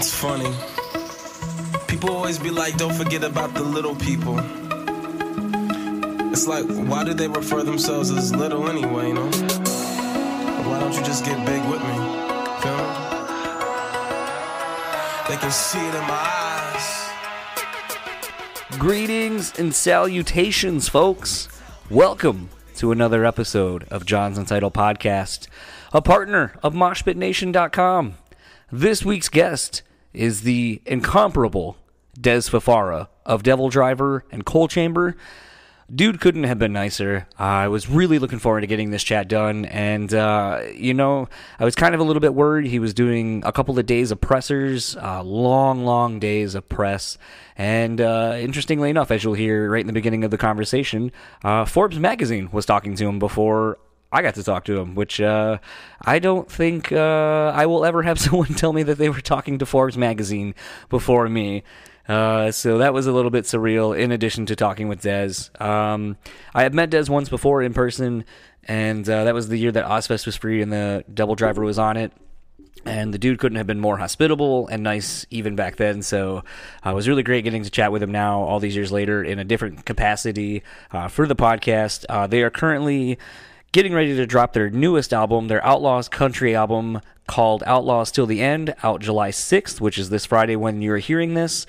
It's funny. People always be like, don't forget about the little people. It's like, why do they refer themselves as little anyway, you know? Why don't you just get big with me? Feel me? They can see it in my eyes. Greetings and salutations, folks. Welcome to another episode of John's Untitled Podcast, a partner of MoshPitNation.com. This week's guest is the incomparable Dez Fafara of Devil Driver and Coal Chamber. Dude couldn't have been nicer. I was really looking forward to getting this chat done, and uh, you know, I was kind of a little bit worried. He was doing a couple of days of pressers, uh, long, long days of press, and uh, interestingly enough, as you'll hear right in the beginning of the conversation, uh, Forbes magazine was talking to him before I got to talk to him, which uh, I don't think uh, I will ever have someone tell me that they were talking to Forbes magazine before me. Uh, so that was a little bit surreal. In addition to talking with Dez, um, I had met Dez once before in person, and uh, that was the year that Ozzfest was free and the Devil Driver was on it. And the dude couldn't have been more hospitable and nice even back then. So uh, it was really great getting to chat with him now, all these years later, in a different capacity uh, for the podcast. Uh, they are currently getting ready to drop their newest album, their Outlaws Country album called Outlaws Till the End, out July 6th, which is this Friday when you're hearing this.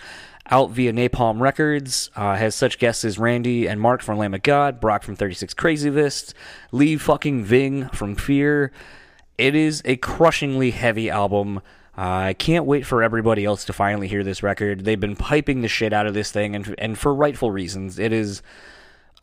Out via Napalm Records, uh, has such guests as Randy and Mark from Lamb of God, Brock from 36 Crazyfists, Lee fucking Ving from Fear. It is a crushingly heavy album. Uh, I can't wait for everybody else to finally hear this record. They've been piping the shit out of this thing, and and for rightful reasons. It is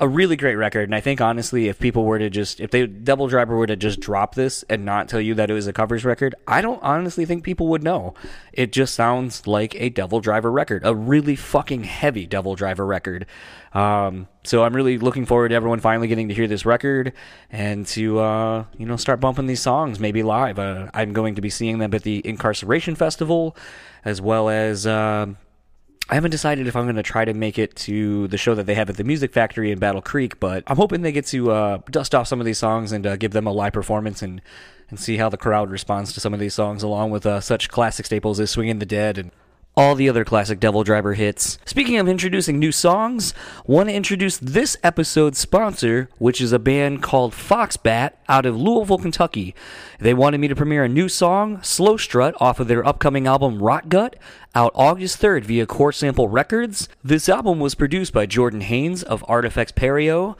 a really great record, and I think honestly, if people were to just if they Devil Driver were to just drop this and not tell you that it was a covers record, I don't honestly think people would know. It just sounds like a Devil Driver record, a really fucking heavy Devil Driver record. Um, so I'm really looking forward to everyone finally getting to hear this record and to uh, you know start bumping these songs maybe live. Uh, I'm going to be seeing them at the Inkcarceration Festival, as well as. Uh, I haven't decided if I'm going to try to make it to the show that they have at the Music Factory in Battle Creek, but I'm hoping they get to uh, dust off some of these songs and uh, give them a live performance and and see how the crowd responds to some of these songs, along with uh, such classic staples as "Swinging the Dead" and all the other classic Devil Driver hits. Speaking of introducing new songs, want to introduce this episode's sponsor, which is a band called Foxbat out of Louisville, Kentucky. They wanted me to premiere a new song, Slow Strut, off of their upcoming album Rot Gut, out August 3rd via Core Sample Records. This album was produced by Jordan Haynes of Artifacts Perio.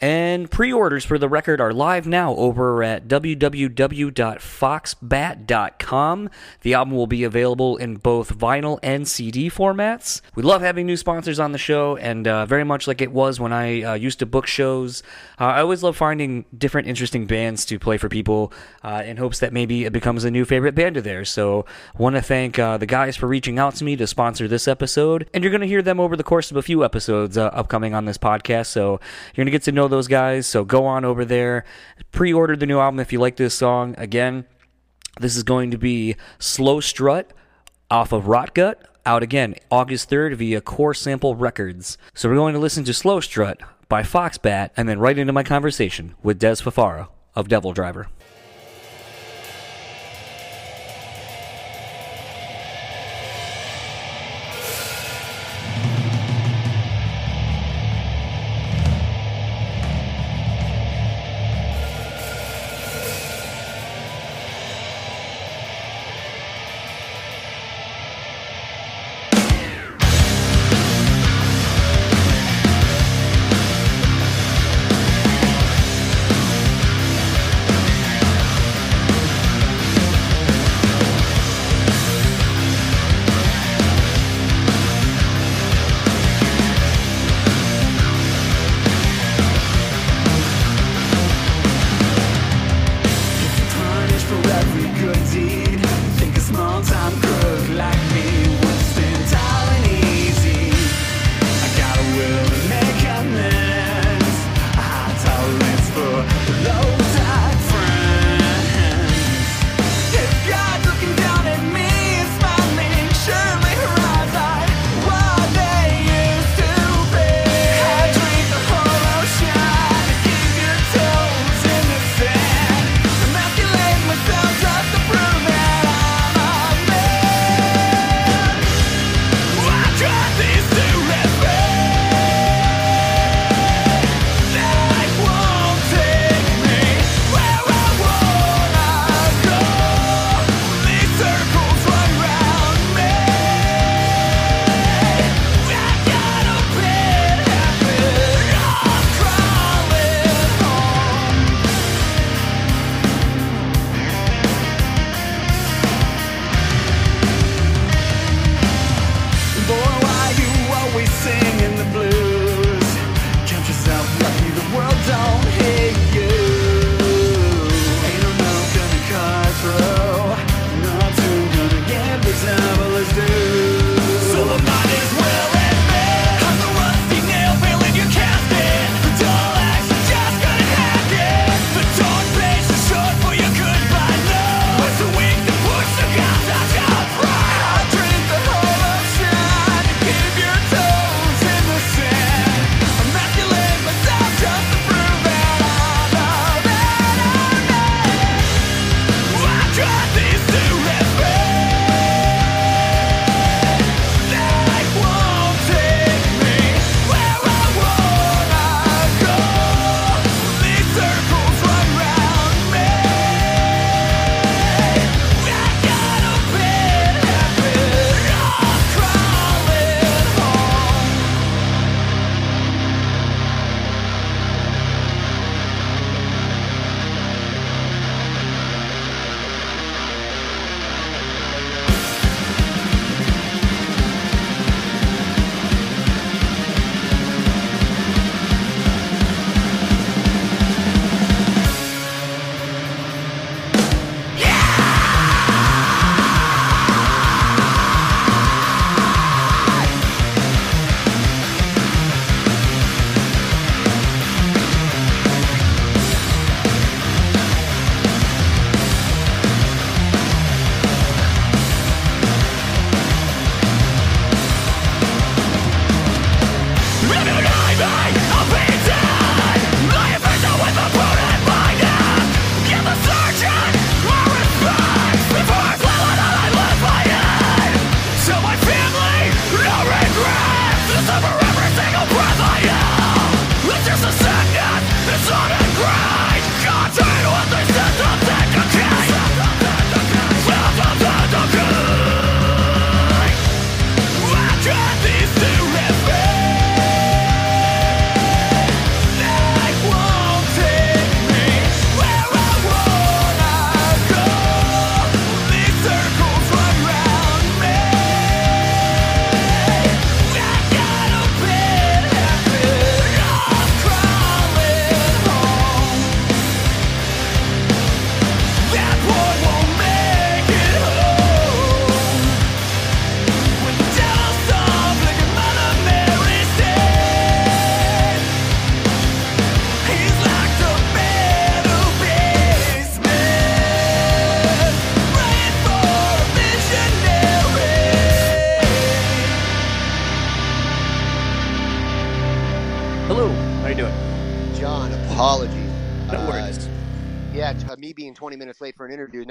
And pre orders for the record are live now over at www.foxbat.com. The album will be available in both vinyl and CD formats. We love having new sponsors on the show, and uh, very much like it was when I uh, used to book shows, uh, I always love finding different interesting bands to play for people uh, in hopes that maybe it becomes a new favorite band of theirs. So, want to thank uh, the guys for reaching out to me to sponsor this episode, and you're going to hear them over the course of a few episodes uh, upcoming on this podcast. So, you're going to get to know those guys. So go on over there, pre order the new album if you like this song. Again, this is going to be Slow Strut off of Rotgut, out again August 3rd via Core Sample Records. So we're going to listen to Slow Strut by Foxbat and then right into my conversation with Dez Fafara of Devil Driver.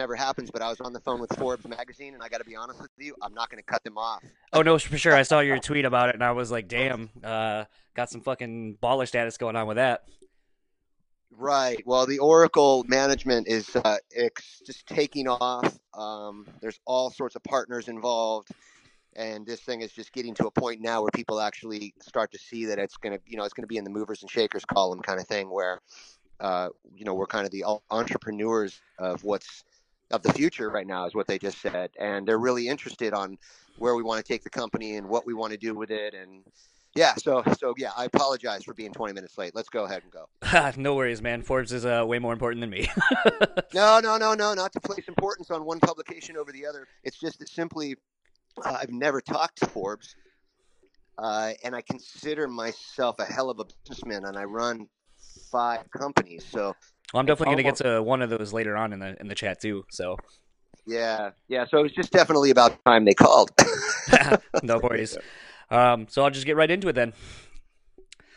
Never happens, but I was on the phone with Forbes magazine, and I got to be honest with you, I'm not going to cut them off. Oh no, for sure. I saw your tweet about it, and I was like, "Damn, uh, got some fucking baller status going on with that." Right. Well, the Oracle management is uh, just taking off. Um, there's all sorts of partners involved, and this thing is just getting to a point now where people actually start to see that it's going to, you know, it's going to be in the movers and shakers column kind of thing, where, uh, you know, we're kind of the entrepreneurs of what's of the future right now, is what they just said, and they're really interested on where we want to take the company and what we want to do with it, and yeah, so so yeah, I apologize for being 20 minutes late. Let's go ahead and go. no worries, man. Forbes is uh, way more important than me. no, no, no, no, not to place importance on one publication over the other. It's just that simply uh, I've never talked to Forbes, uh, and I consider myself a hell of a businessman, and I run five companies. So well, I'm definitely going to get to one of those later on in the in the chat too. So yeah, yeah. So it was just definitely about time they called. no worries. Um, so I'll just get right into it then.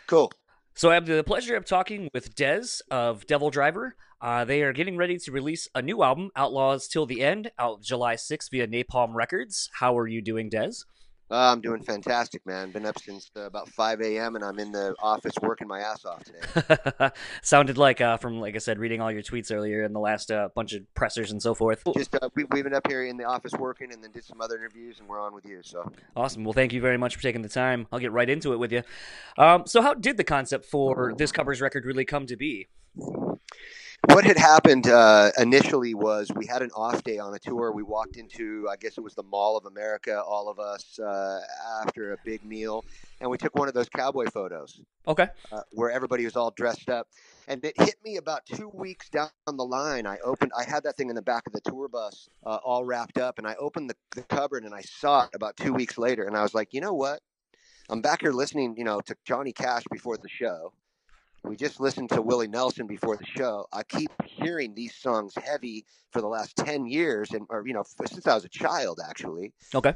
Cool. So I have the pleasure of talking with Dez of Devil Driver. Uh, they are getting ready to release a new album, Outlaws Till the End, out July 6th via Napalm Records. How are you doing, Dez? Uh, I'm doing fantastic, man. Been up since uh, about 5 a.m. and I'm in the office working my ass off today. Sounded like uh, from, like I said, reading all your tweets earlier in the last uh, bunch of pressers and so forth. Just uh, we, have been up here in the office working and then did some other interviews and we're on with you. So awesome. Well, thank you very much for taking the time. I'll get right into it with you. Um, so, how did the concept for this covers record really come to be? What had happened uh, initially was we had an off day on a tour. We walked into, I guess it was the Mall of America, all of us uh, after a big meal, and we took one of those cowboy photos. Okay. Uh, where everybody was all dressed up, and it hit me about two weeks down the line. I opened, I had that thing in the back of the tour bus, uh, all wrapped up, and I opened the, the cupboard and I saw it about two weeks later, and I was like, you know what? I'm back here listening, you know, to Johnny Cash before the show we just listened to Willie Nelson before the show. I keep hearing these songs heavy for the last 10 years and or you know since I was a child actually. Okay.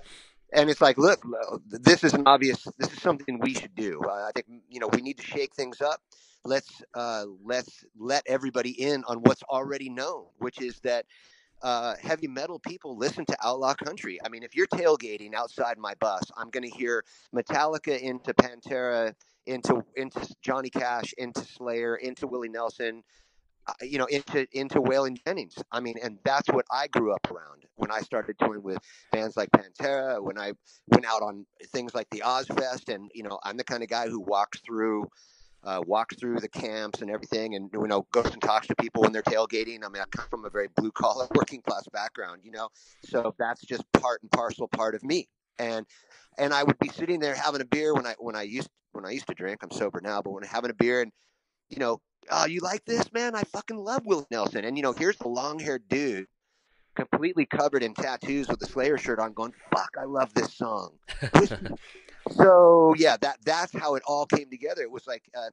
And it's like, look, this is an obvious this is something we should do. Uh, I think you know, we need to shake things up. Let's uh, let's let everybody in on what's already known, which is that uh, heavy metal people listen to outlaw country. I mean, if you're tailgating outside my bus, I'm going to hear Metallica into Pantera, into into Johnny Cash, into Slayer, into Willie Nelson, uh, you know, into into Waylon Jennings. I mean, and that's what I grew up around when I started touring with bands like Pantera. When I went out on things like the Ozzfest, and you know, I'm the kind of guy who walks through. Uh, walks through the camps and everything, and you know, goes and talks to people when they're tailgating. I mean, I come from a very blue collar, working class background, you know, so that's just part and parcel part of me. And and I would be sitting there having a beer when I when I used when I used to drink. I'm sober now, but when having a beer and you know, oh, you like this, man? I fucking love Will Nelson. And you know, here's the long haired dude, completely covered in tattoos with a Slayer shirt on, going, "Fuck, I love this song." so yeah, that that's how it all came together. It was like, uh,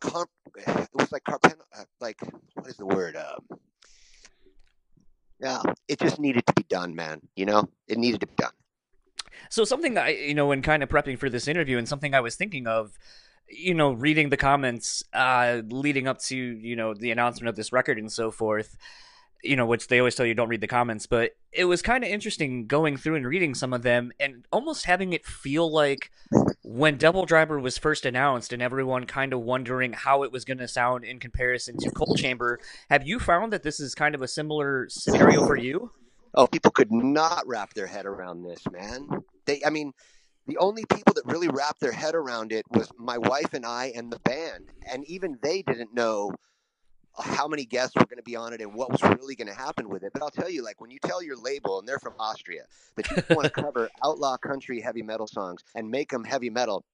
comp- it was like carpen- uh, like what is the word? Um, yeah, it just needed to be done, man. You know, it needed to be done. So something I, you know, when kind of prepping for this interview, and something I was thinking of, you know, reading the comments uh, leading up to you know the announcement of this record and so forth. You know, which they always tell you don't read the comments, but it was kind of interesting going through and reading some of them and almost having it feel like when Devil Driver was first announced and everyone kind of wondering how it was going to sound in comparison to Coal Chamber. Have you found that this is kind of a similar scenario for you? Oh, people could not wrap their head around this, man. They, I mean, the only people that really wrapped their head around it was my wife and I and the band, and even they didn't know how many guests were going to be on it and what was really going to happen with it. But I'll tell you, like when you tell your label, and they're from Austria, that you want to cover outlaw country heavy metal songs and make them heavy metal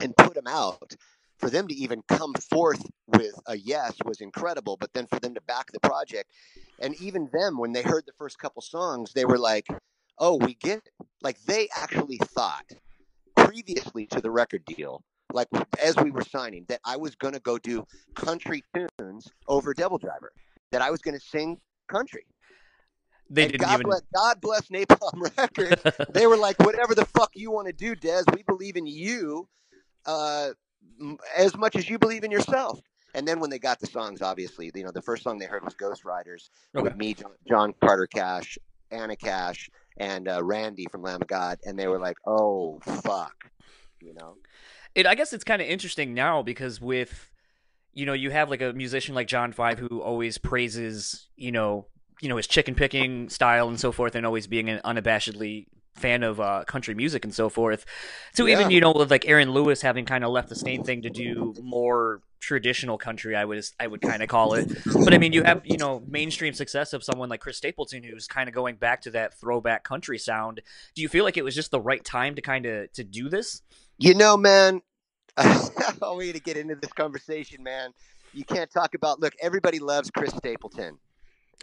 and put them out, for them to even come forth with a yes was incredible. But then for them to back the project, and even them when they heard the first couple songs, they were like, "Oh, we get it." Like they actually thought previously to the record deal, like as we were signing, that I was going to go do country tunes over Devil Driver, that I was going to sing country. They and didn't God even. Bless, God bless Napalm Records. they were like, "Whatever the fuck you want to do, Dez, we believe in you." Uh, as much as you believe in yourself. And then when they got the songs, obviously, you know, the first song they heard was Ghost Riders Okay. with me, John, John Carter Cash, Ana Cash, and uh, Randy from Lamb of God, and they were like, "Oh fuck," you know. It, I guess it's kind of interesting now because with, you know, you have like a musician like John Five who always praises, you know, you know his chicken picking style and so forth, and always being an unabashedly fan of uh, country music and so forth. So even you know with like Aaron Lewis having kind of left the same thing to do more traditional country, I would I would kind of call it. But I mean, you have you know mainstream success of someone like Chris Stapleton who's kind of going back to that throwback country sound. Do you feel like it was just the right time to kind of to do this? You know, man, I want you to get into this conversation, man. You can't talk about. Look, everybody loves Chris Stapleton.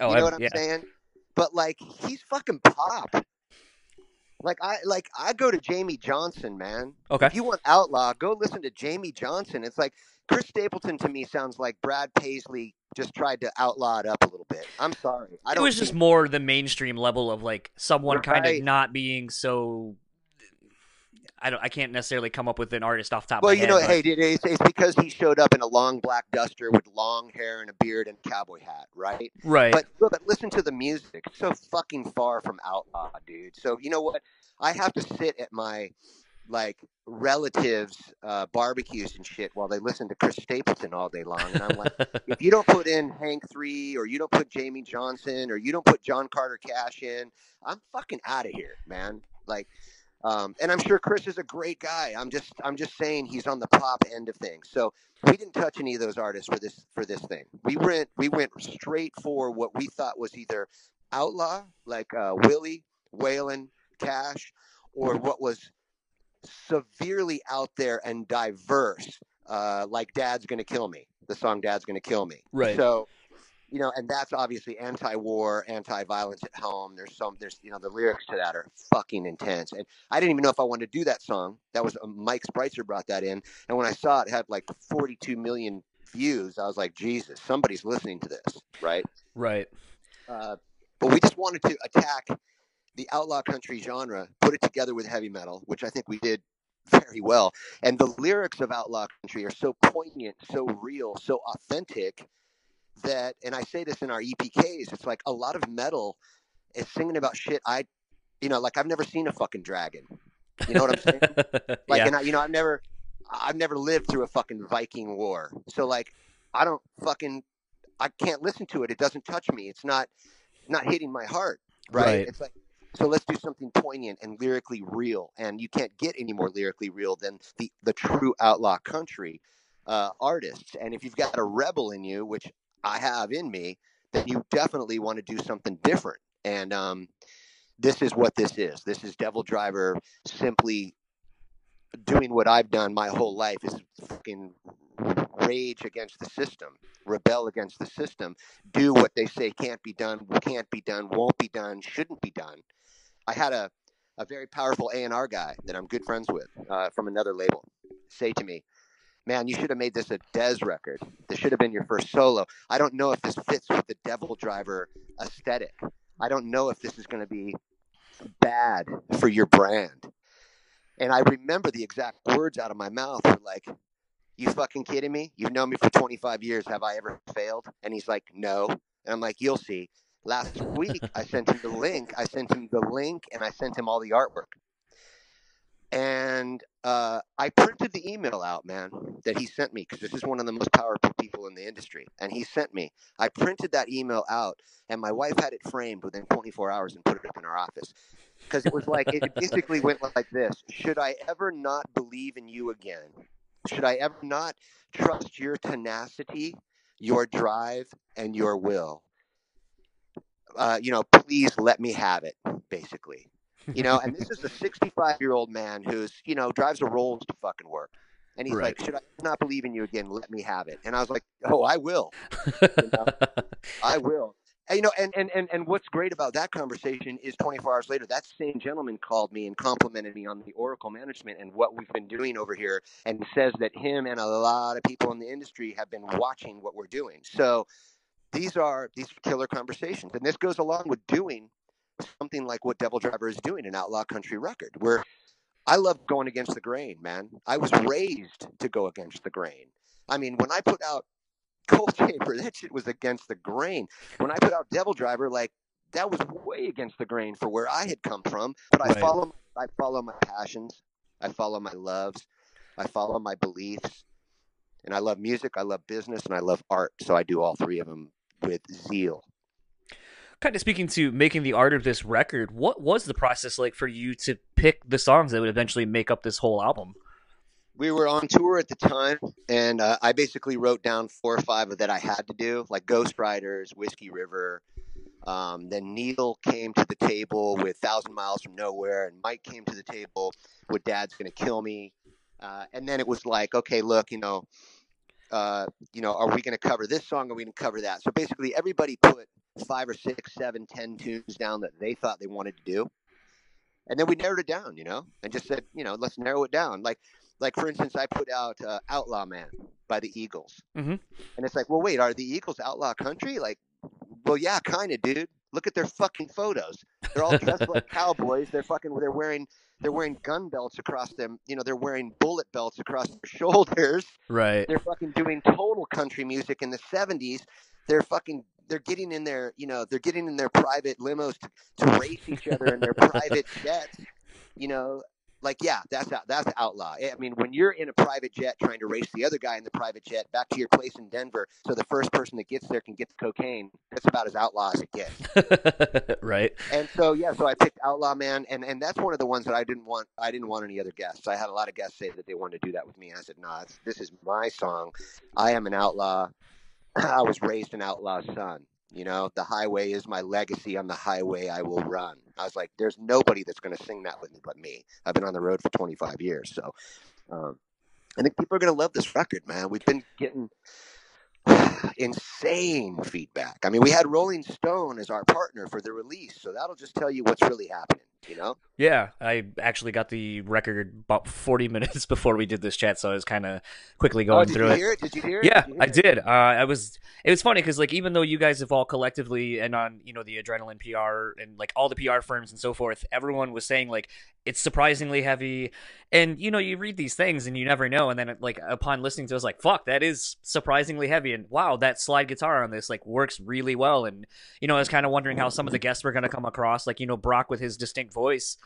Oh, you know I- what I'm yeah. saying? But like, he's fucking pop. Like I like I go to Jamey Johnson, man. Okay. If you want outlaw, go listen to Jamey Johnson. It's like Chris Stapleton to me sounds like Brad Paisley just tried to outlaw it up a little bit. I'm sorry. I it don't was just more the mainstream level of like someone kind of not being so. I don't. I can't necessarily come up with an artist off top Well, of my you know, head. hey, it's, it's because he showed up in a long black duster with long hair and a beard and cowboy hat, right? right? But but listen to the music. It's so fucking far from outlaw, dude. So you know what? I have to sit at my like relatives' uh, barbecues and shit while they listen to Chris Stapleton all day long, and I'm like, if you don't put in Hank Three or you don't put Jamey Johnson or you don't put John Carter Cash in, I'm fucking out of here, man. Like. Um, and I'm sure Chris is a great guy. I'm just, I'm just saying he's on the pop end of things. So we didn't touch any of those artists for this, for this thing. We went, we went straight for what we thought was either outlaw, like uh, Willie, Waylon, Cash, or what was severely out there and diverse, uh, like "Dad's Gonna Kill Me," the song "Dad's Gonna Kill Me." Right. So, you know, and that's obviously anti-war, anti-violence at home. There's some, there's you know, the lyrics to that are fucking intense. And I didn't even know if I wanted to do that song. That was uh, Mike Spreitzer brought that in, and when I saw it had like 42 million views, I was like, Jesus, somebody's listening to this, right? right. Uh, but we just wanted to attack the outlaw country genre, put it together with heavy metal, which I think we did very well. And the lyrics of outlaw country are so poignant, so real, so authentic that, and I say this in our EPKs, it's like a lot of metal is singing about shit I, you know, like I've never seen a fucking dragon. You know what I'm saying? Like, yeah. and I, you know, I've never, I've never lived through a fucking Viking war. So like, I don't fucking, I can't listen to it. It doesn't touch me. It's not, not hitting my heart. Right. Right. It's like, so let's do something poignant and lyrically real. And you can't get any more lyrically real than the, the true outlaw country uh, artists. And if you've got a rebel in you, which I have in me, then you definitely want to do something different. And um, this is what this is. This is Devil Driver simply doing what I've done my whole life is fucking rage against the system, rebel against the system, do what they say can't be done, can't be done, won't be done, shouldn't be done. I had a, a very powerful A&R guy that I'm good friends with uh, from another label say to me, man, you should have made this a Dez record. This should have been your first solo. I don't know if this fits with the Devil Driver aesthetic. I don't know if this is going to be bad for your brand. And I remember the exact words out of my mouth were like, You fucking kidding me? You've known me for 25 years. Have I ever failed? And he's like, No. And I'm like, You'll see. Last week, I sent him the link. I sent him the link and I sent him all the artwork. And uh, I printed the email out, man, that he sent me because this is one of the most powerful people in the industry. And he sent me. I printed that email out, and my wife had it framed within 24 hours and put it up in our office because it was like it basically went like this: Should I ever not believe in you again? Should I ever not trust your tenacity, your drive, and your will? Uh, you know, please let me have it. Basically, you know, and this is a 65 year old man who's you know drives a Rolls to fucking work. And he's Right. like, "Should I not believe in you again? Let me have it." And I was like, "Oh, I will. You know? I will." And, you know, and, and, and, and what's great about that conversation is 24 hours later, that same gentleman called me and complimented me on the Oracle management and what we've been doing over here, and says that him and a lot of people in the industry have been watching what we're doing. So these are these are killer conversations, and this goes along with doing something like what Devil Driver is doing, an outlaw country record, where I love going against the grain, man. I was raised to go against the grain. I mean, when I put out Coal Chamber, that shit was against the grain. When I put out Devil Driver, like that was way against the grain for where I had come from. But I Right. follow, I follow my passions, I follow my loves, I follow my beliefs, and I love music, I love business, and I love art. So I do all three of them with zeal. Kind of speaking to making the art of this record, what was the process like for you to pick the songs that would eventually make up this whole album? we were on tour at the time, and uh, I basically wrote down four or five that I had to do, like Ghost Riders, Whiskey River. Um, then Neal came to the table with Thousand Miles from Nowhere, and Mike came to the table with Dad's Gonna Kill Me. Uh, and then it was like, okay, look, you know, uh, you know, are we going to cover this song? Or are we going to cover that? So basically, everybody put five or six, seven, ten tunes down that they thought they wanted to do, and then we narrowed it down, you know, and just said, you know, let's narrow it down. Like, like for instance, I put out uh, "Outlaw Man" by the Eagles, Mhm. and it's like, well, wait, are the Eagles outlaw country? Like, well, yeah, kind of, dude. Look at their fucking photos. They're all dressed like cowboys. They're fucking. They're wearing. They're wearing gun belts across them. You know, they're wearing bullet belts across their shoulders. Right. They're fucking doing total country music in the '70s. They're fucking. They're getting in their. You know, they're getting in their private limos to, to race each other in their private jets. You know, like yeah, that's out, that's outlaw. I mean, when you're in a private jet trying to race the other guy in the private jet back to your place in Denver, so the first person that gets there can get the cocaine. That's about as outlaw as it gets. right. And so yeah, so I picked Outlaw Man, and and that's one of the ones that I didn't want. I didn't want any other guests. I had a lot of guests say that they wanted to do that with me. I said, nah, this is my song. I am an outlaw. I was raised an outlaw son. You know, the highway is my legacy. On the highway, I will run. I was like, there's nobody that's going to sing that with me but me. I've been on the road for 25 years, so um, I think people are going to love this record, man. We've been getting insane feedback. I mean, we had Rolling Stone as our partner for the release, so that'll just tell you what's really happening. You know? Yeah, I actually got the record about 40 minutes before we did this chat, so I was kind of quickly Oh, going did through you it. hear it? Did you hear it? Yeah, Did hear I it? did. Uh, I was. It was funny because like even though you guys have all collectively and on you know the adrenaline PR and like all the PR firms and so forth, everyone was saying like it's surprisingly heavy, and you know you read these things and you never know, and then like upon listening to, it, I was like, fuck, that is surprisingly heavy, and wow, that slide guitar on this like works really well, and you know I was kind of wondering how some of the guests were gonna come across, like you know Brock with his distinct voice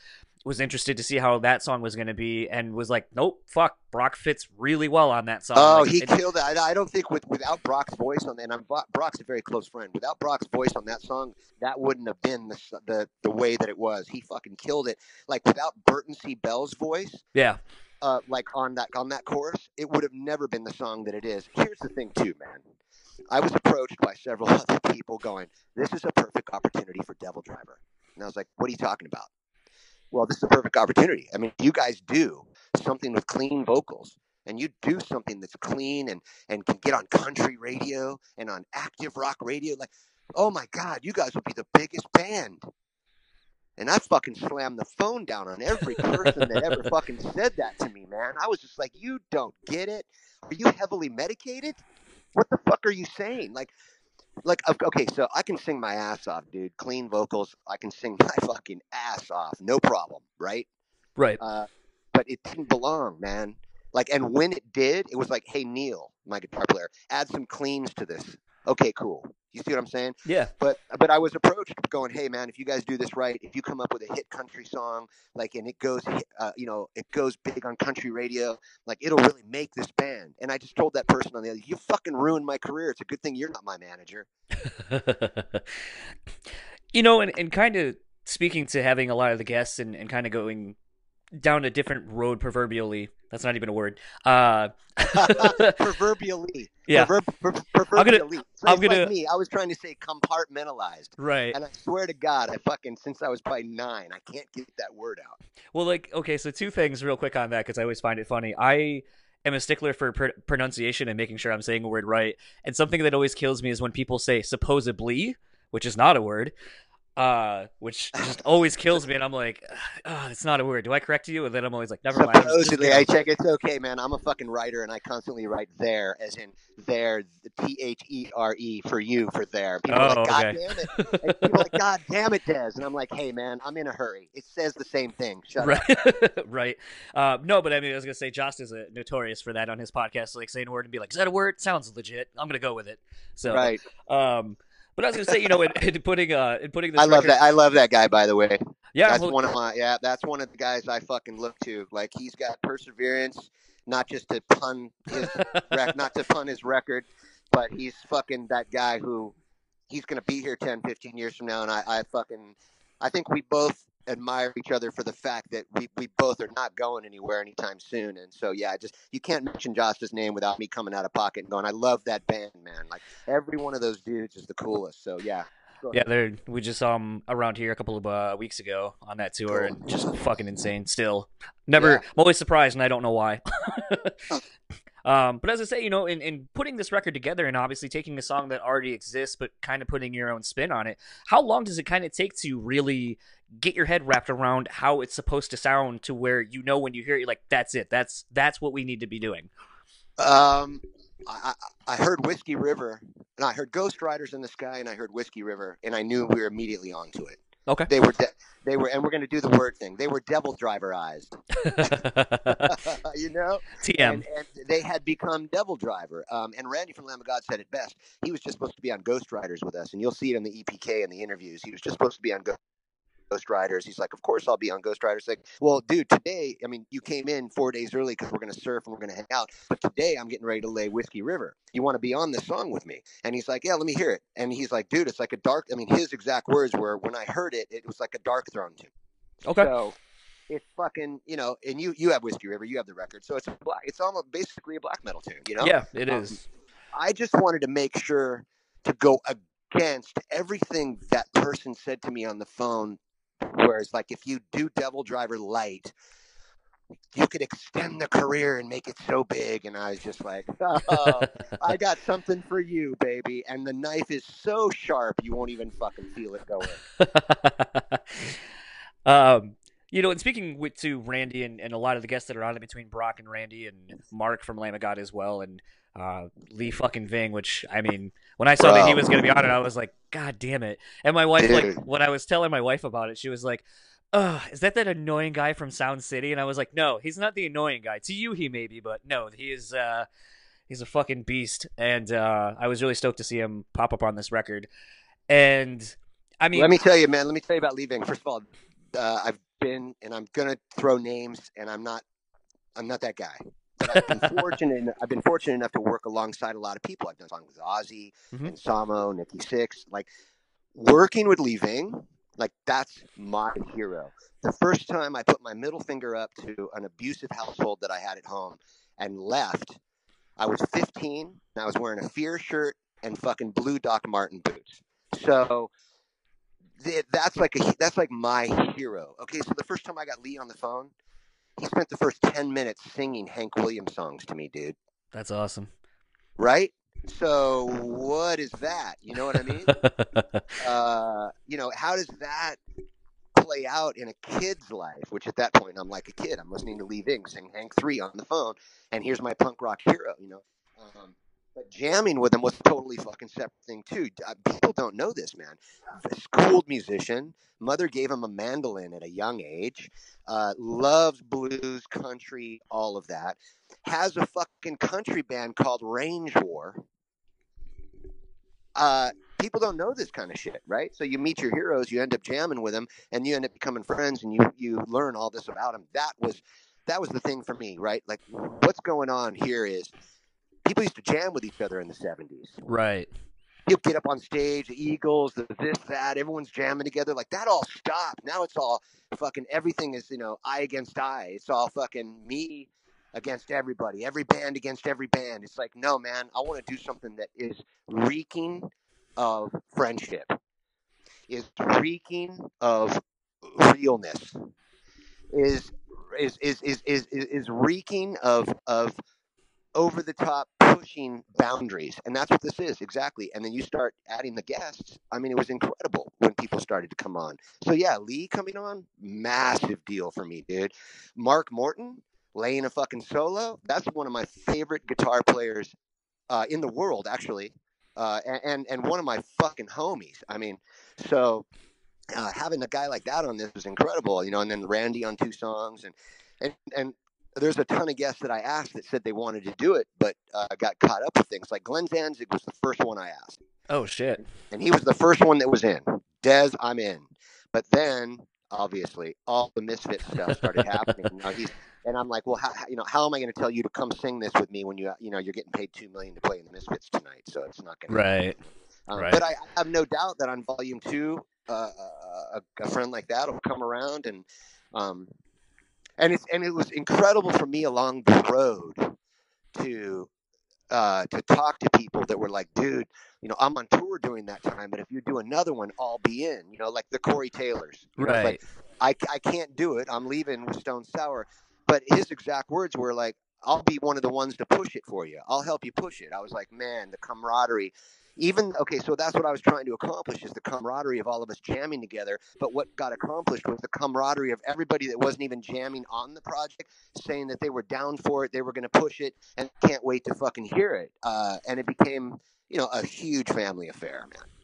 was interested to see how that song was going to be and was like nope fuck brock fits really well on that song Oh, Like, he it- killed it. I, I don't think with without Brock's voice on, and I'm Brock's a very close friend. Without Brock's voice on that song, that wouldn't have been the the the way that it was. He fucking killed it. Like without Burton C. Bell's voice, yeah uh, like on that on that chorus, it would have never been the song that it is. Here's the thing, too, man. I was approached by several other people going, "This is a perfect opportunity for Devil Driver," and I was like, "What are you talking about?" Well, this is a perfect opportunity. I mean, you guys do something with clean vocals, and you do something that's clean and and can get on country radio and on active rock radio. Like, oh my God, you guys would be the biggest band. And I fucking slammed the phone down on every person that ever fucking said that to me, man. I was just like, you don't get it. Are you heavily medicated? What the fuck are you saying? Like, like okay, so I can sing my ass off, dude. Clean vocals. I can sing my fucking ass off, no problem, right? right Uh, but it didn't belong, man. Like, and when it did, it was like, hey Neal, my guitar player, add some cleans to this. Okay, cool. You see what I'm saying? yeah But but I was approached going, hey man, if you guys do this right, if you come up with a hit country song, like and it goes, uh, you know, it goes big on country radio, like it'll really make this band. And I just told that person on the other, you fucking ruined my career. It's a good thing you're not my manager. you know and, and kind of speaking to having a lot of the guests and, and kind of going down a different road proverbially that's not even a word uh proverbially. Yeah. Proverb, per, gonna- proverbially. I'm gonna- me. I was trying to say compartmentalized. right And I swear to God, I fucking since I was probably nine, I can't get that word out. Well, like, okay, so two things real quick on that because I always find it funny. I am a stickler for pr- pronunciation and making sure I'm saying a word right. And something that always kills me is when people say supposedly, which is not a word. Uh, which just always kills me. And I'm like, oh, it's not a word. Do I correct you? And then I'm always like, never mind. I'm just- just Supposedly, I check. It's okay, man. I'm a fucking writer, and I constantly write there, as in there, the T H E R E for you for there. People are Oh, like, God okay. damn it! And people are like, God damn it, Dez. And I'm like, Hey, man, I'm in a hurry. It says the same thing. Shut up. right, right. Uh, no, but I mean, I was gonna say, Josh is a notorious for that on his podcast, like saying a word and be like, "Is that a word? Sounds legit. I'm gonna go with it." So, Right. um, but I was gonna say, you know, in, in putting uh, in putting this, I love record- that. I love that guy, by the way. Yeah, that's well, one of my yeah. That's one of the guys I fucking look to. Like he's got perseverance, not just to pun his rec, not to pun his record, but he's fucking that guy who he's gonna be here 10, 15 years from now, and I, I fucking I think we both admire each other for the fact that we, we both are not going anywhere anytime soon. And so yeah, just you can't mention Josh's name without me coming out of pocket and going, I love that band, man. Like every one of those dudes is the coolest. So yeah. Yeah, they're we just saw them around here a couple of uh, weeks ago on that tour, and just fucking insane. Still, never. Yeah. I'm always surprised, and I don't know why. um, but as I say, you know, in, in putting this record together, and obviously taking a song that already exists, but kind of putting your own spin on it, how long does it kind of take to really get your head wrapped around how it's supposed to sound to where you know when you hear it, you're like, that's it, that's that's what we need to be doing. Um, I, I heard Whiskey River, and I heard Ghost Riders in the Sky, and I heard Whiskey River, and I knew we were immediately onto it. Okay. They were, de- they were, and we're going to do the word thing. They were devil driverized, you know, TM. and, and they had become devil driver. Um, and Randy from Lamb of God said it best. He was just supposed to be on Ghost Riders with us, and you'll see it in the EPK in the interviews. He was just supposed to be on Ghost. Ghost Riders. He's like, of course I'll be on Ghost Riders. Like, well, dude, today, I mean, you came in four days early because we're gonna surf and we're gonna hang out. But today, I'm getting ready to lay Whiskey River. You want to be on this song with me? And he's like, yeah, let me hear it. And he's like, dude, it's like a dark. I mean, his exact words were, when I heard it, it was like a Darkthrone tune. Okay. So it's fucking, you know, and you you have Whiskey River, you have the record, so it's a black. It's almost basically a black metal tune, you know? Yeah, it Um, is. I just wanted to make sure to go against everything that person said to me on the phone. Whereas, like, if you do Devil Driver Light, you could extend the career and make it so big. And I was just like, oh, I got something for you, baby. And the knife is so sharp, you won't even fucking feel it going. um, you know, and speaking with to Randy and, and a lot of the guests that are on it between Brock and Randy and Mark from Lamb of God as well, and uh, Lee fucking Ving, which I mean, when I saw that he was going to be on it, I was like, God damn it! And my wife, like, when I was telling my wife about it, she was like. Ugh, is that that annoying guy from Sound City? And I was like, no, he's not the annoying guy. To you, he may be, but no, he is. Uh, he's a fucking beast, and uh, I was really stoked to see him pop up on this record. And I mean, let me tell you, man. Let me tell you about Lee Ving. First of all, uh, I've been, and I'm gonna throw names, and I'm not, I'm not that guy. But I've been fortunate. I've been fortunate enough to work alongside a lot of people. I've done songs with Ozzy Mhm. and Samo, Nikki Sixx. Like working with Lee Ving, like that's my hero. The first time I put my middle finger up to an abusive household that I had at home and left, I was 15 and I was wearing a Fear shirt and fucking blue Doc Martin boots. So that's like a that's like my hero. Okay, so the first time I got Lee on the phone, he spent the first 10 minutes singing Hank Williams songs to me, dude. that's awesome. Right? So what is that? You know what I mean? uh, you know, how does that play out in a kid's life? Which at that point, I'm like a kid. I'm listening to Lee Ving sing Hank Three on the phone, and here's my punk rock hero. You know, um, but jamming with him was a totally fucking separate thing too. People don't know this, man. Schooled musician. Mother gave him a mandolin at a young age. Uh, loves blues, country, all of that. Has a fucking country band called Range War. Uh, people don't know this kind of shit, right? So you meet your heroes, you end up jamming with them, and you end up becoming friends, and you you learn all this about them. That was that was the thing for me, right? Like, what's going on here is people used to jam with each other in the '70s. right. You'll get up on stage, the Eagles, the this, that, everyone's jamming together. Like that all stopped. Now it's all fucking everything is you know eye against eye. It's all fucking me against everybody, every band against every band. It's like, no, man, I want to do something that is reeking of friendship, is reeking of realness, is is is is is is, is reeking of of over the top pushing boundaries, and that's what this is exactly. And then you start adding the guests. I mean, it was incredible when people started to come on. So yeah, Lee coming on, massive deal for me, dude. Mark Morton laying a fucking solo. That's one of my favorite guitar players uh, in the world, actually, uh, and and one of my fucking homies. I mean, so uh, having a guy like that on this was incredible, you know. And then Randy on two songs, and and and there's a ton of guests that I asked that said they wanted to do it, but uh, got caught up with things. Like Glenn Danzig was the first one I asked. Oh shit! And he was the first one that was in. Dez, I'm in. But then, obviously, all the Misfit stuff started happening. Now he's and I'm like, well, how, you know, how am I going to tell you to come sing this with me when you, you know, you're getting paid two million to play in the Misfits tonight? So it's not going to right. Um, right. But I, I, have no doubt that on volume two, uh, a, a, friend like that will come around and, um, and it's and it was incredible for me along the road to uh, to talk to people that were like, dude, you know, I'm on tour during that time, but if you do another one, I'll be in. You know, like the Corey Taylors. Right. Like, I, I can't do it. I'm leaving with Stone Sour. But his exact words were like, I'll be one of the ones to push it for you. I'll help you push it. I was like, man, the camaraderie. Even okay, so that's what I was trying to accomplish is the camaraderie of all of us jamming together. But what got accomplished was the camaraderie of everybody that wasn't even jamming on the project, saying that they were down for it, they were going to push it, and can't wait to fucking hear it. Uh, and it became, you know, a huge family affair, man.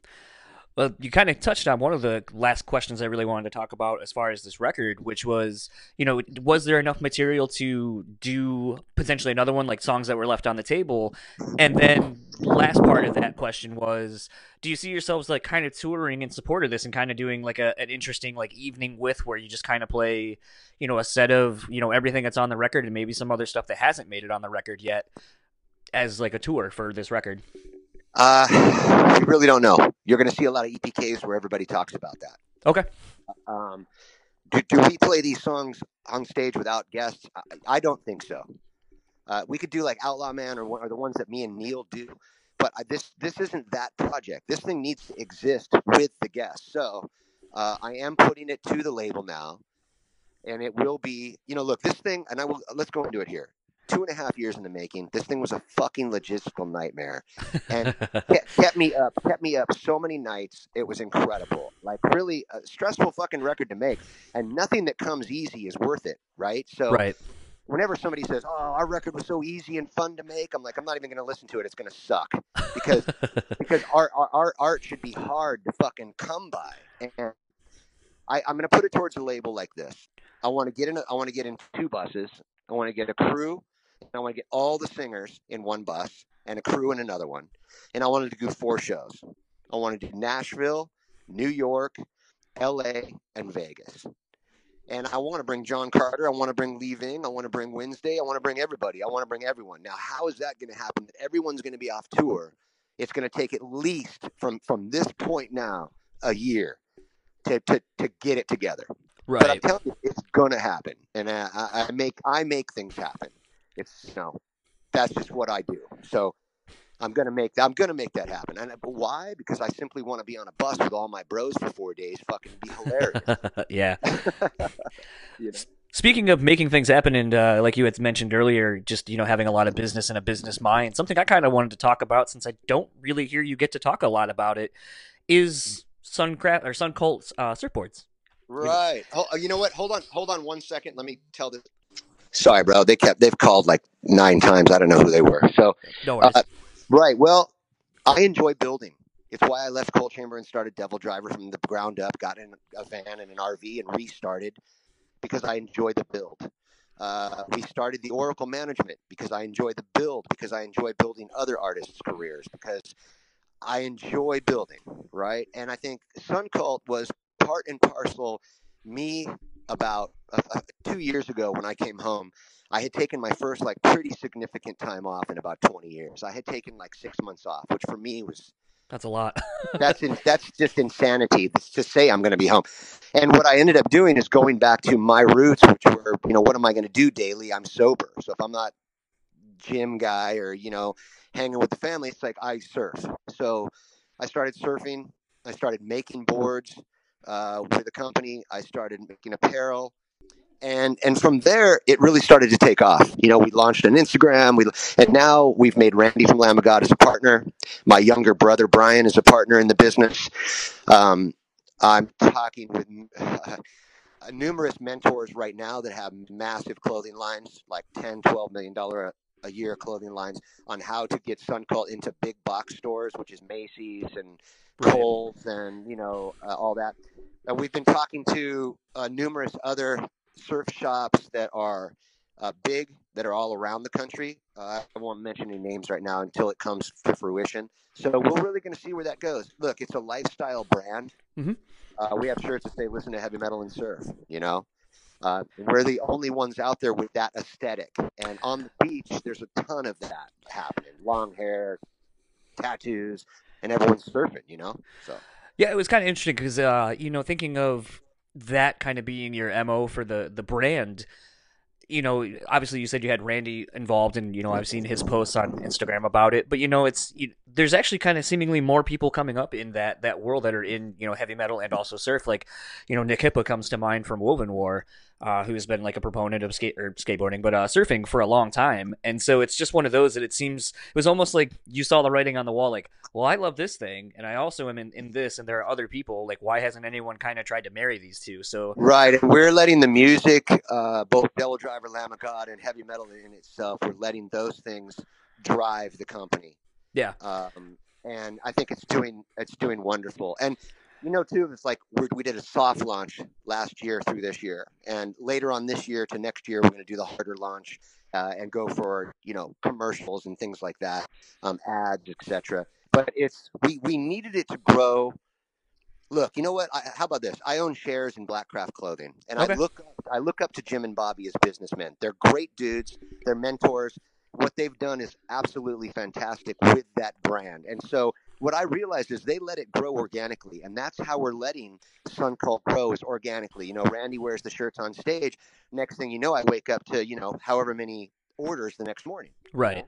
Well, you kind of touched on one of the last questions I really wanted to talk about as far as this record, which was, you know, was there enough material to do potentially another one, like songs that were left on the table? And then last part of that question was, do you see yourselves like kind of touring in support of this and kind of doing like a, an interesting like evening with where you just kind of play, you know, a set of, you know, everything that's on the record and maybe some other stuff that hasn't made it on the record yet as like a tour for this record? Uh, we really don't know. You're going to see a lot of EPKs where everybody talks about that. Okay. Um, do, do we play these songs on stage without guests? I, I don't think so. Uh, we could do like Outlaw Man or, or the ones that me and Neal do, but I, this this isn't that project. This thing needs to exist with the guests. So uh, I am putting it to the label now, and it will be. You know, look, this thing, and I will. Let's go into it here two and a half years in the making. This thing was a fucking logistical nightmare, and kept me up, kept me up so many nights. It was incredible, like really a stressful fucking record to make, and nothing that comes easy is worth it, right? So, right. Whenever somebody says, "Oh, our record was so easy and fun to make," I'm like, I'm not even going to listen to it. It's going to suck because because our, our our art should be hard to fucking come by, and I, I'm going to put it towards a label like this. I want to get in. A, I want to get in two buses. I want to get a crew I want to get all the singers in one bus and a crew in another one. And I wanted to do four shows. I wanted to do Nashville, New York, LA, and Vegas. And I want to bring John Carter. I want to bring Lee Ving. I want to bring Wednesday. I want to bring everybody. I want to bring everyone. Now, how is that going to happen? Everyone's going to be off tour. It's going to take at least from from this point now a year to to, to get it together. Right. But I'm telling you, it's going to happen, and I, I make I make things happen. It's you know, that's just what I do. So I'm gonna make I'm gonna make that happen. And why? Because I simply want to be on a bus with all my bros for four days. Fucking be hilarious. yeah. you know? Speaking of making things happen, and uh, like you had mentioned earlier, just you know having a lot of business and a business mind. Something I kind of wanted to talk about, since I don't really hear you get to talk a lot about it, is Suncraft or Sun Cult's uh, surfboards. Right. Oh, you know what? Hold on. Hold on one second. Let me tell this Sorry, bro. They kept they've called like nine times. I don't know who they were. So, no uh, right. Well, I enjoy building. It's why I left Coal Chamber and started Devil Driver from the ground up. Got in a van and an RV and restarted because I enjoy the build. Uh, we started the Oracle Management because I enjoy the build, because I enjoy building other artists' careers, because I enjoy building, right? And I think Sun Cult was part and parcel me about uh, uh, two years ago when I came home. I had taken my first like pretty significant time off in about 20 years. I had taken like six months off, which for me was that's a lot. that's in, that's just insanity to say I'm going to be home. And what I ended up doing is going back to my roots, which were you know what am I going to do daily? I'm sober, so if I'm not gym guy or you know hanging with the family, it's like I surf. So I started surfing. I started making boards uh, with a company. I started making apparel, and and from there it really started to take off. You know, we launched an Instagram, we and now we've made Randy from Lamb of God as a partner. My younger brother Brian is a partner in the business. Um, I'm talking with uh, numerous mentors right now that have massive clothing lines, like 10, 12 million dollar a, year clothing lines, on how to get Suncult into big box stores, which is Macy's and Right. Kohl's and you know uh, all that. And we've been talking to uh, numerous other surf shops that are uh, big, that are all around the country. Uh, I won't mention any names right now until it comes to fruition. So we're really going to see where that goes. Look, it's a lifestyle brand. Mhm. Uh, we have shirts that say "Listen to heavy metal and surf." You know, uh, we're the only ones out there with that aesthetic. And on the beach, there's a ton of that happening. Long hair, tattoos, and everyone's surfing. You know, so. Yeah, it was kind of interesting because uh, you know, thinking of that kind of being your mo for the the brand. You know, obviously, you said you had Randy involved, and you know, I've seen his posts on Instagram about it. But you know, it's you, there's actually kind of seemingly more people coming up in that that world that are in you know heavy metal and also surf. Like, you know, Nick Hipa comes to mind from Wovenwar, uh, who's been like a proponent of skate or skateboarding, but uh, surfing for a long time. And so it's just one of those that it seems it was almost like you saw the writing on the wall, like, well, I love this thing, and I also am in, in this, and there are other people. Like, why hasn't anyone kind of tried to marry these two? So Right, we're letting the music, uh, both Devil Driver, Lamb of God, and heavy metal in itself, we're letting those things drive the company. Yeah. Um, and I think it's doing it's doing wonderful. And you know, too, it's like we did a soft launch last year through this year, and later on this year to next year, we're going to do the harder launch uh, and go for you know commercials and things like that, um, ads, etc. But it's we we needed it to grow look, you know what? I, how about this? I own shares in Blackcraft Clothing, and Okay. I look I look up to Jim and Bobby as businessmen. They're great dudes. They're mentors. What they've done is absolutely fantastic with that brand. And so what I realized is they let it grow organically, and that's how we're letting Sun Cult grow is organically. You know, Randy wears the shirts on stage. Next thing you know, I wake up to you know however many orders the next morning. right.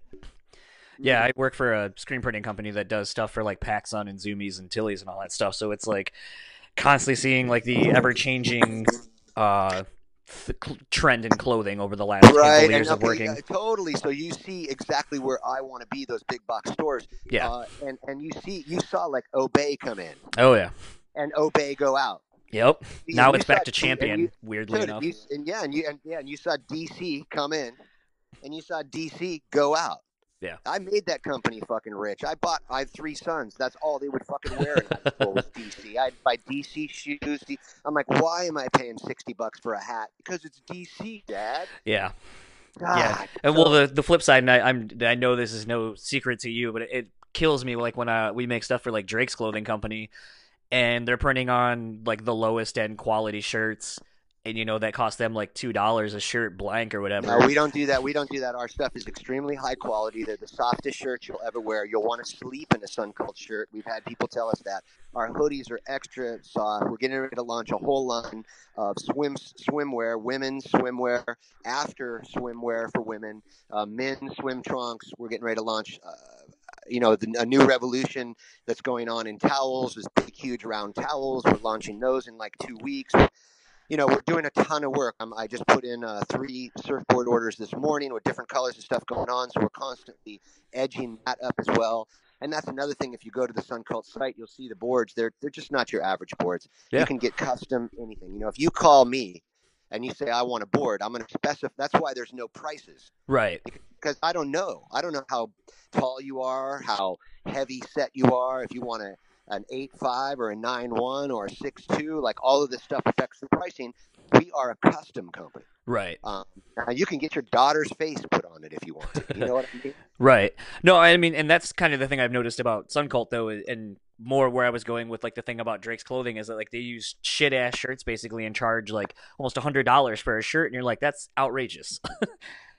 Yeah, I work for a screen printing company that does stuff for like PacSun and Zumiez and Tillys and all that stuff. So it's like constantly seeing like the ever changing uh, th- trend in clothing over the last right years and, of working. uh, totally so you see exactly where i want to be those big box stores Yeah. uh, and and you see you saw like obey come in oh yeah. and obey go out Yep. You- Now you it's back to champion. you- weirdly enough. and yeah and you and yeah and you saw dc come in and you saw dc go out Yeah. I made that company fucking rich. I bought. I have three sons. That's all they would fucking wear in was DC. I'd buy DC shoes. I'm like, why am I paying sixty bucks for a hat? Because it's DC, Dad. yeah. God. Yeah. And well, the the flip side, and I, I'm I know this is no secret to you, but it, it kills me like when uh, we make stuff for like Drake's clothing company, and they're printing on like the lowest end quality shirts, and you know that cost them like two dollars a shirt blank or whatever. No, we don't do that. We don't do that. Our stuff is extremely high quality. They're the softest shirts you'll ever wear. You'll want to sleep in a Sun Cult shirt. We've had people tell us that. Our hoodies are extra soft. We're getting ready to launch a whole line of swim swimwear, women's swimwear, after swimwear for women, uh, men's swim trunks. We're getting ready to launch. Uh, you know, the, a new revolution that's going on in towels is big, huge round towels. We're launching those in like two weeks you know, we're doing a ton of work. Um, I just put in uh, three surfboard orders this morning with different colors and stuff going on. So we're constantly edging that up as well. And that's another thing. If you go to the Sun Cult site, you'll see the boards. They're they're just not your average boards. Yeah. You can get custom anything. You know, if you call me and you say I want a board, I'm going to specify. That's why there's no prices Right. because I don't know. I don't know how tall you are, how heavy set you are. If you want a an eight five or a nine one or a six two, like all of this stuff affects the pricing. We are a custom company. Right. Um, now you can get your daughter's face put on it if you want. You know what I mean? Right. No, I mean, and that's kind of the thing I've noticed about Sun Cult though, and more where I was going with like the thing about Drake's clothing is that like they use shit ass shirts basically and charge like almost a hundred dollars for a shirt, and you're like, that's outrageous.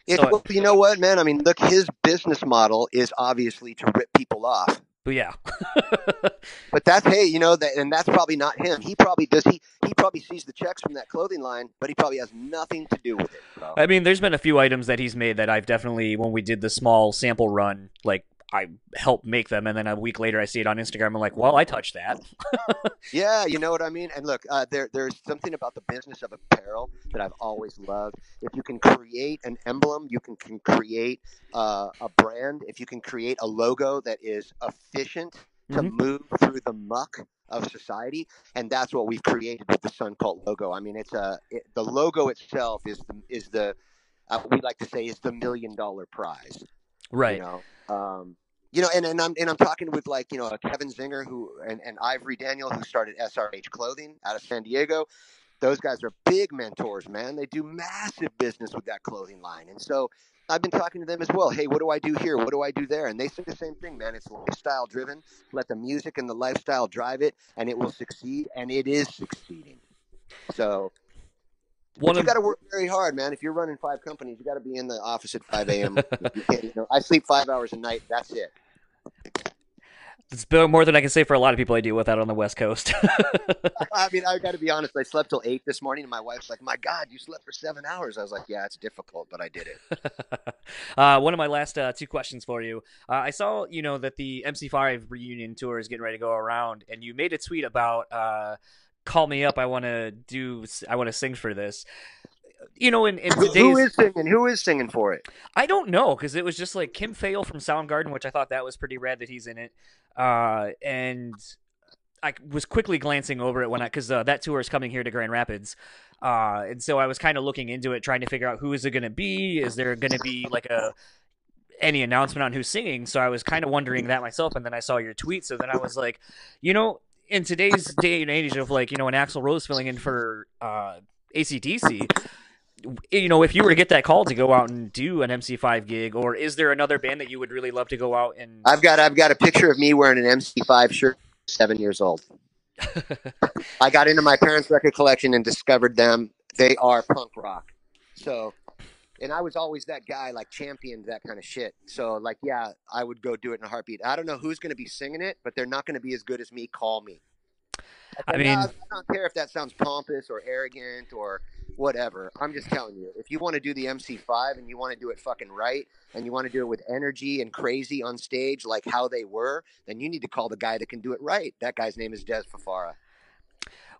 So- well, you know what, man? I mean, look, his business model is obviously to rip people off. But yeah. But that's hey, you know that, and that's probably not him. He probably does. He he probably sees the checks from that clothing line, but he probably has nothing to do with it. Bro. I mean, there's been a few items that he's made that I've definitely, when we did the small sample run, like I help make them, and then a week later I see it on Instagram. I'm like, well, I touched that. yeah, you know what I mean. And look, uh, there there's something about the business of apparel that I've always loved. If you can create an emblem, you can, can create uh, a brand. If you can create a logo that is efficient to mm-hmm. move through the muck of society, and that's what we've created with the Sun Cult logo. I mean, it's a it, the logo itself is the is the uh, we like to say is the million dollar prize. Right. You know, um, you know, and, and I'm and I'm talking with like you know Kevin Zinger who and, and Ivory Daniel who started SRH Clothing out of San Diego. Those guys are big mentors, man. They do massive business with that clothing line, and so I've been talking to them as well. Hey, what do I do here? What do I do there? And they say the same thing, man. It's lifestyle driven. Let the music and the lifestyle drive it, and it will succeed. And it is succeeding. So one you got to work very hard, man. If you're running five companies, you got to be in the office at 5 a.m. you know, I sleep five hours a night. That's it. It's more than I can say for a lot of people I deal with out on the West Coast. I mean, I got to be honest. I slept till eight this morning, and my wife's like, "My God, you slept for seven hours." I was like, "Yeah, it's difficult, but I did it." uh, one of my last uh, two questions for you. Uh, I saw, you know, that the MC5 reunion tour is getting ready to go around, and you made a tweet about uh, "Call me up. I want to do. I want to sing for this." you know, in, in today's who is singing? Who is singing for it? I don't know because it was just like Kim Thayil from Soundgarden, which I thought that was pretty rad that he's in it. Uh, and I was quickly glancing over it when I because uh, that tour is coming here to Grand Rapids, uh, and so I was kind of looking into it, trying to figure out who is it going to be. Is there going to be like a any announcement on who's singing? So I was kind of wondering that myself, and then I saw your tweet, so then I was like, you know, in today's day and age of like you know an Axl Rose filling in for uh, ACDC, you know, if you were to get that call to go out and do an MC5 gig, or is there another band that you would really love to go out and? I've got I've got a picture of me wearing an MC5 shirt, seven years old. I got into my parents' record collection and discovered them. They are punk rock. So, and I was always that guy, like championed that kind of shit. So, like, yeah, I would go do it in a heartbeat. I don't know who's going to be singing it, but they're not going to be as good as me. Call me. I mean, I don't care if that sounds pompous or arrogant or whatever. I'm just telling you, if you want to do the MC5 and you want to do it fucking right and you want to do it with energy and crazy on stage like how they were, then you need to call the guy that can do it right. That guy's name is Dez Fafara.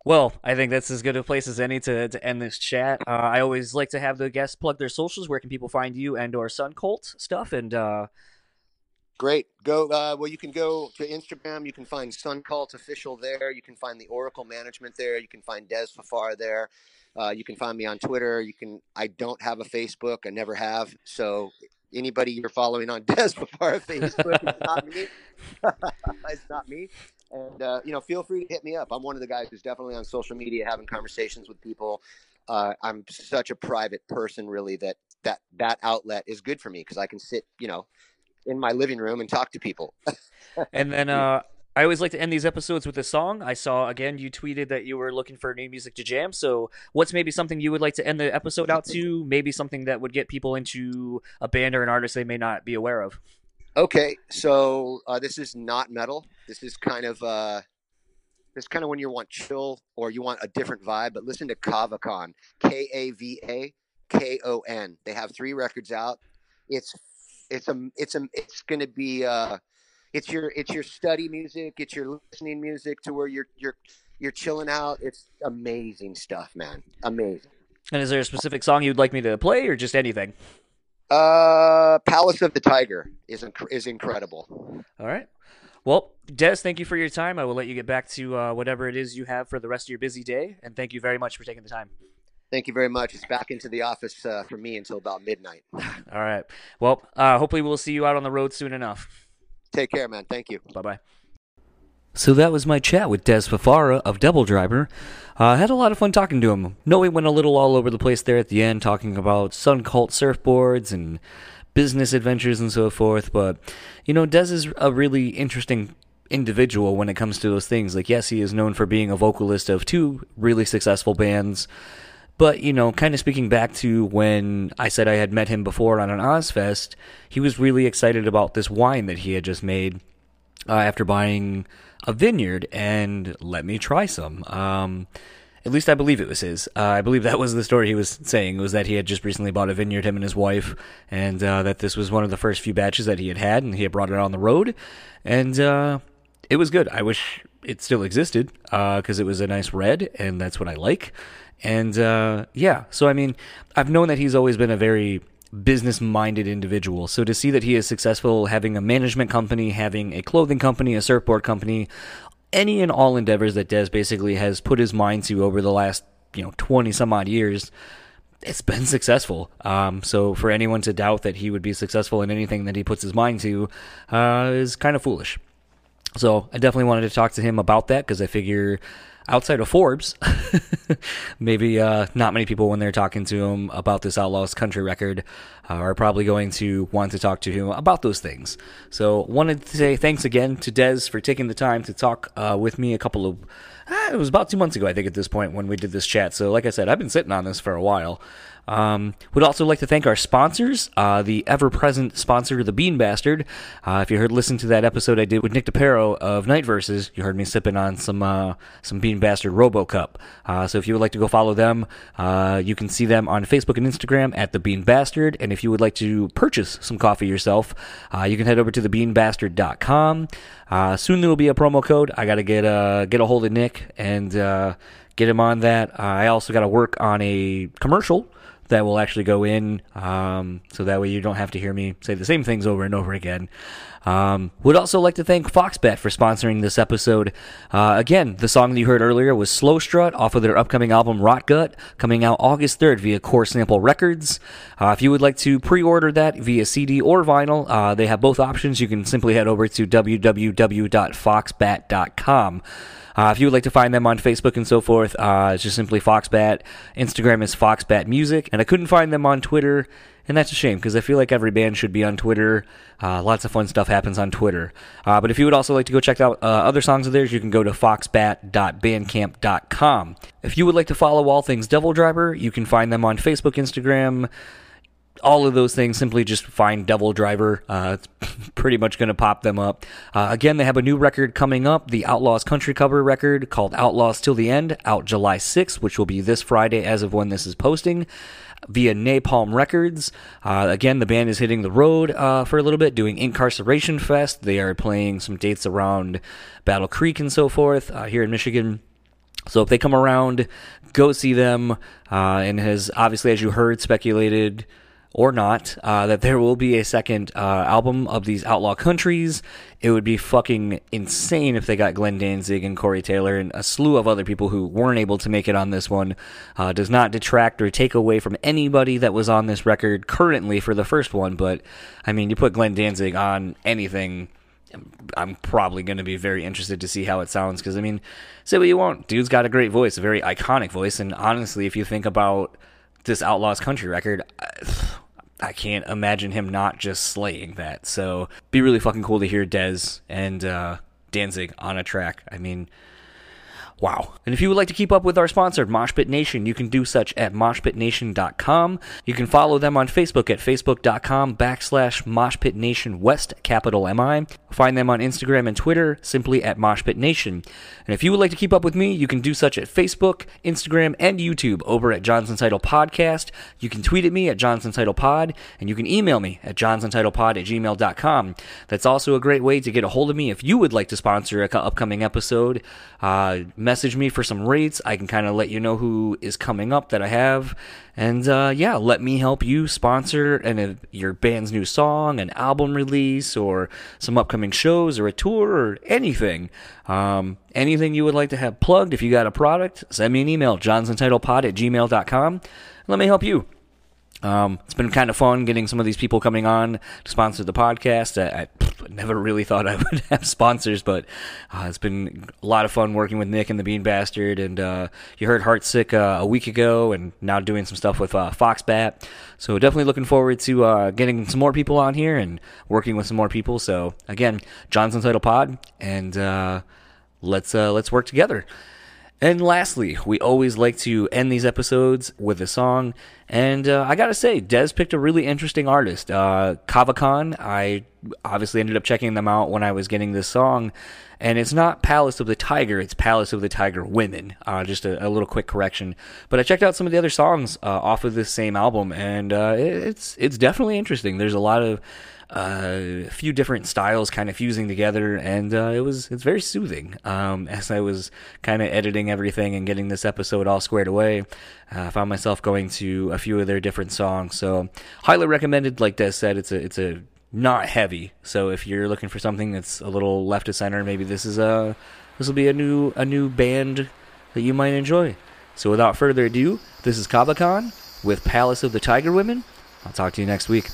Well, I think that's as good a place as any to, to end this chat. Uh, I always like to have the guests plug their socials. Where can people find you and or Sun Cult stuff? And uh, Great. Go. Uh, well, you can go to Instagram. You can find Sun Cult official there. You can find the Oracle Management there. You can find Dez Fafar there. Uh, you can find me on Twitter. You can. I don't have a Facebook. I never have. So anybody you're following on Dez Fafar Facebook, it's not me. it's not me. And uh, you know, feel free to hit me up. I'm one of the guys who's definitely on social media, having conversations with people. Uh, I'm such a private person, really, that that that outlet is good for me because I can sit, you know, in my living room and talk to people. and then uh, I always like to end these episodes with a song. I saw again you tweeted that you were looking for new music to jam. So what's maybe something you would like to end the episode out to? Maybe something that would get people into a band or an artist they may not be aware of. Okay, so uh, this is not metal. This is kind of uh, this kind of when you want chill or you want a different vibe. But listen to Kavakon, K A V A K O N. They have three records out. It's it's a it's a it's going to be uh it's your it's your study music it's your listening music to where you're you're you're chilling out. It's amazing stuff man. Amazing. And is there a specific song you'd like me to play or just anything? Uh palace of the tiger is inc- is incredible. All right. Well, Dez, thank you for your time. I will let you get back to uh, whatever it is you have for the rest of your busy day, and thank you very much for taking the time. Thank you very much. It's back into the office uh, for me until about midnight. All right. Well, uh, hopefully we'll see you out on the road soon enough. Take care, man. Thank you. Bye bye. So that was my chat with Dez Fafara of Devil Driver. Uh, I uh, had a lot of fun talking to him. No, we went a little all over the place there at the end, talking about Sun Cult surfboards and business adventures and so forth. But, you know, Dez is a really interesting individual when it comes to those things. Like, yes, he is known for being a vocalist of two really successful bands. But, you know, kind of speaking back to when I said I had met him before on an Ozzfest, he was really excited about this wine that he had just made uh, after buying a vineyard and let me try some. Um, At least I believe it was his. Uh, I believe that was the story he was saying was that he had just recently bought a vineyard, him and his wife, and uh, that this was one of the first few batches that he had had, and he had brought it on the road, and uh, it was good. I wish it still existed because it was a nice red, and that's what I like. And uh, yeah, so I mean, I've known that he's always been a very business minded individual. So to see that he is successful having a management company, having a clothing company, a surfboard company, any and all endeavors that Dez basically has put his mind to over the last, you know, 20 some odd years, it's been successful. Um, so for anyone to doubt that he would be successful in anything that he puts his mind to uh, is kind of foolish. So I definitely wanted to talk to him about that because I figure outside of Forbes, maybe uh, not many people when they're talking to him about this Outlaws country record uh, are probably going to want to talk to him about those things. So wanted to say thanks again to Dez for taking the time to talk uh, with me a couple of. Uh, it was about two months ago, I think, at this point when we did this chat. So, like I said, I've been sitting on this for a while. Um, would also like to thank our sponsors, uh, the ever-present sponsor, the Bean Bastard. Uh, if you heard, listen to that episode I did with Nick DePirro of Night Verses, you heard me sipping on some uh, some Bean Bastard Robo Cup. Uh, so if you would like to go follow them, uh, you can see them on Facebook and Instagram at the Bean Bastard. And if you would like to purchase some coffee yourself, uh, you can head over to thebeanbastard.com. Uh, soon there will be a promo code. I got to get uh, get a hold of Nick and get him on that. I also got to work on a commercial that will actually go in, um, so that way you don't have to hear me say the same things over and over again. Um, would also like to thank Foxbat for sponsoring this episode. Uh, again, the song that you heard earlier was Slow Strut off of their upcoming album Rot Gut, coming out August 3rd via Core Sample Records. Uh, if you would like to pre order that via CD or vinyl, uh, they have both options. You can simply head over to www.foxbat.com. Uh, if you would like to find them on Facebook and so forth, uh, it's just simply Foxbat. Instagram is Foxbat Music, and I couldn't find them on Twitter, and that's a shame because I feel like every band should be on Twitter. Uh, lots of fun stuff happens on Twitter. Uh, but if you would also like to go check out uh, other songs of theirs, you can go to foxbat.bandcamp.com. If you would like to follow all things Devil Driver, you can find them on Facebook, Instagram all of those things, simply just find Devil Driver. Uh, it's pretty much going to pop them up. Uh, again, they have a new record coming up, the Outlaws Country Cover record called Outlaws Till the End, out July 6th, which will be this Friday as of when this is posting. Via Napalm Records. Uh, again, the band is hitting the road uh, for a little bit, doing Inkcarceration Fest. They are playing some dates around Battle Creek and so forth uh, here in Michigan. So if they come around, go see them. Uh, and has obviously, as you heard, speculated or not, uh, that there will be a second uh, album of these outlaw countries. It would be fucking insane if they got Glenn Danzig and Corey Taylor and a slew of other people who weren't able to make it on this one. Uh, does not detract or take away from anybody that was on this record currently for the first one, but I mean, you put Glenn Danzig on anything. I'm probably going to be very interested to see how it sounds because I mean, say what you want, dude's got a great voice, a very iconic voice, and honestly, if you think about this Outlaws Country record, can't imagine him not just slaying that. So, be really fucking cool to hear Dez and uh, Danzig on a track. I mean, Wow. And if you would like to keep up with our sponsor, Moshpit Nation, you can do such at moshpitnation.com. You can follow them on Facebook at facebook.com backslash Moshpit Nation West, capital M-I. Find them on Instagram and Twitter simply at moshpitnation. And if you would like to keep up with me, you can do such at Facebook, Instagram, and YouTube over at Johnson Title Podcast. You can tweet at me at Johnson Title Pod, and you can email me at johnsontitlepod at gmail.com. That's also a great way to get a hold of me if you would like to sponsor an upcoming episode. Uh, message me for some rates. I can kind of let you know who is coming up that I have. And uh, yeah, let me help you sponsor an, uh, your band's new song, an album release, or some upcoming shows, or a tour, or anything. Um, anything you would like to have plugged. If you got a product, send me an email, johnsontitlepod at gmail.com. Let me help you. Um, it's been kind of fun getting some of these people coming on to sponsor the podcast. I, I never really thought I would have sponsors, but uh, it's been a lot of fun working with Nick and the Bean Bastard. And uh, you heard Heartsick uh, a week ago, and now doing some stuff with uh, Foxbat. So definitely looking forward to uh, getting some more people on here and working with some more people. So again, Johnson Title Pod, and uh, let's let's work together. And lastly, we always like to end these episodes with a song. And uh, I gotta say, Dez picked a really interesting artist. Uh, Kavakon, I obviously ended up checking them out when I was getting this song. And it's not Palace of the Tiger, it's Palace of the Tiger Women. Uh, just a, a, little quick correction. But I checked out some of the other songs uh, off of this same album, and uh, it's, it's definitely interesting. There's a lot of a few different styles kind of fusing together, and uh, it was it's very soothing. Um, as I was kind of editing everything and getting this episode all squared away, uh, I found myself going to a few of their different songs. So highly recommended. Like Dez said, it's a it's a not heavy. So if you're looking for something that's a little left of center, maybe this is a this will be a new a new band that you might enjoy. So without further ado, this is Kavakon with Palace of the Tiger Women. I'll talk to you next week.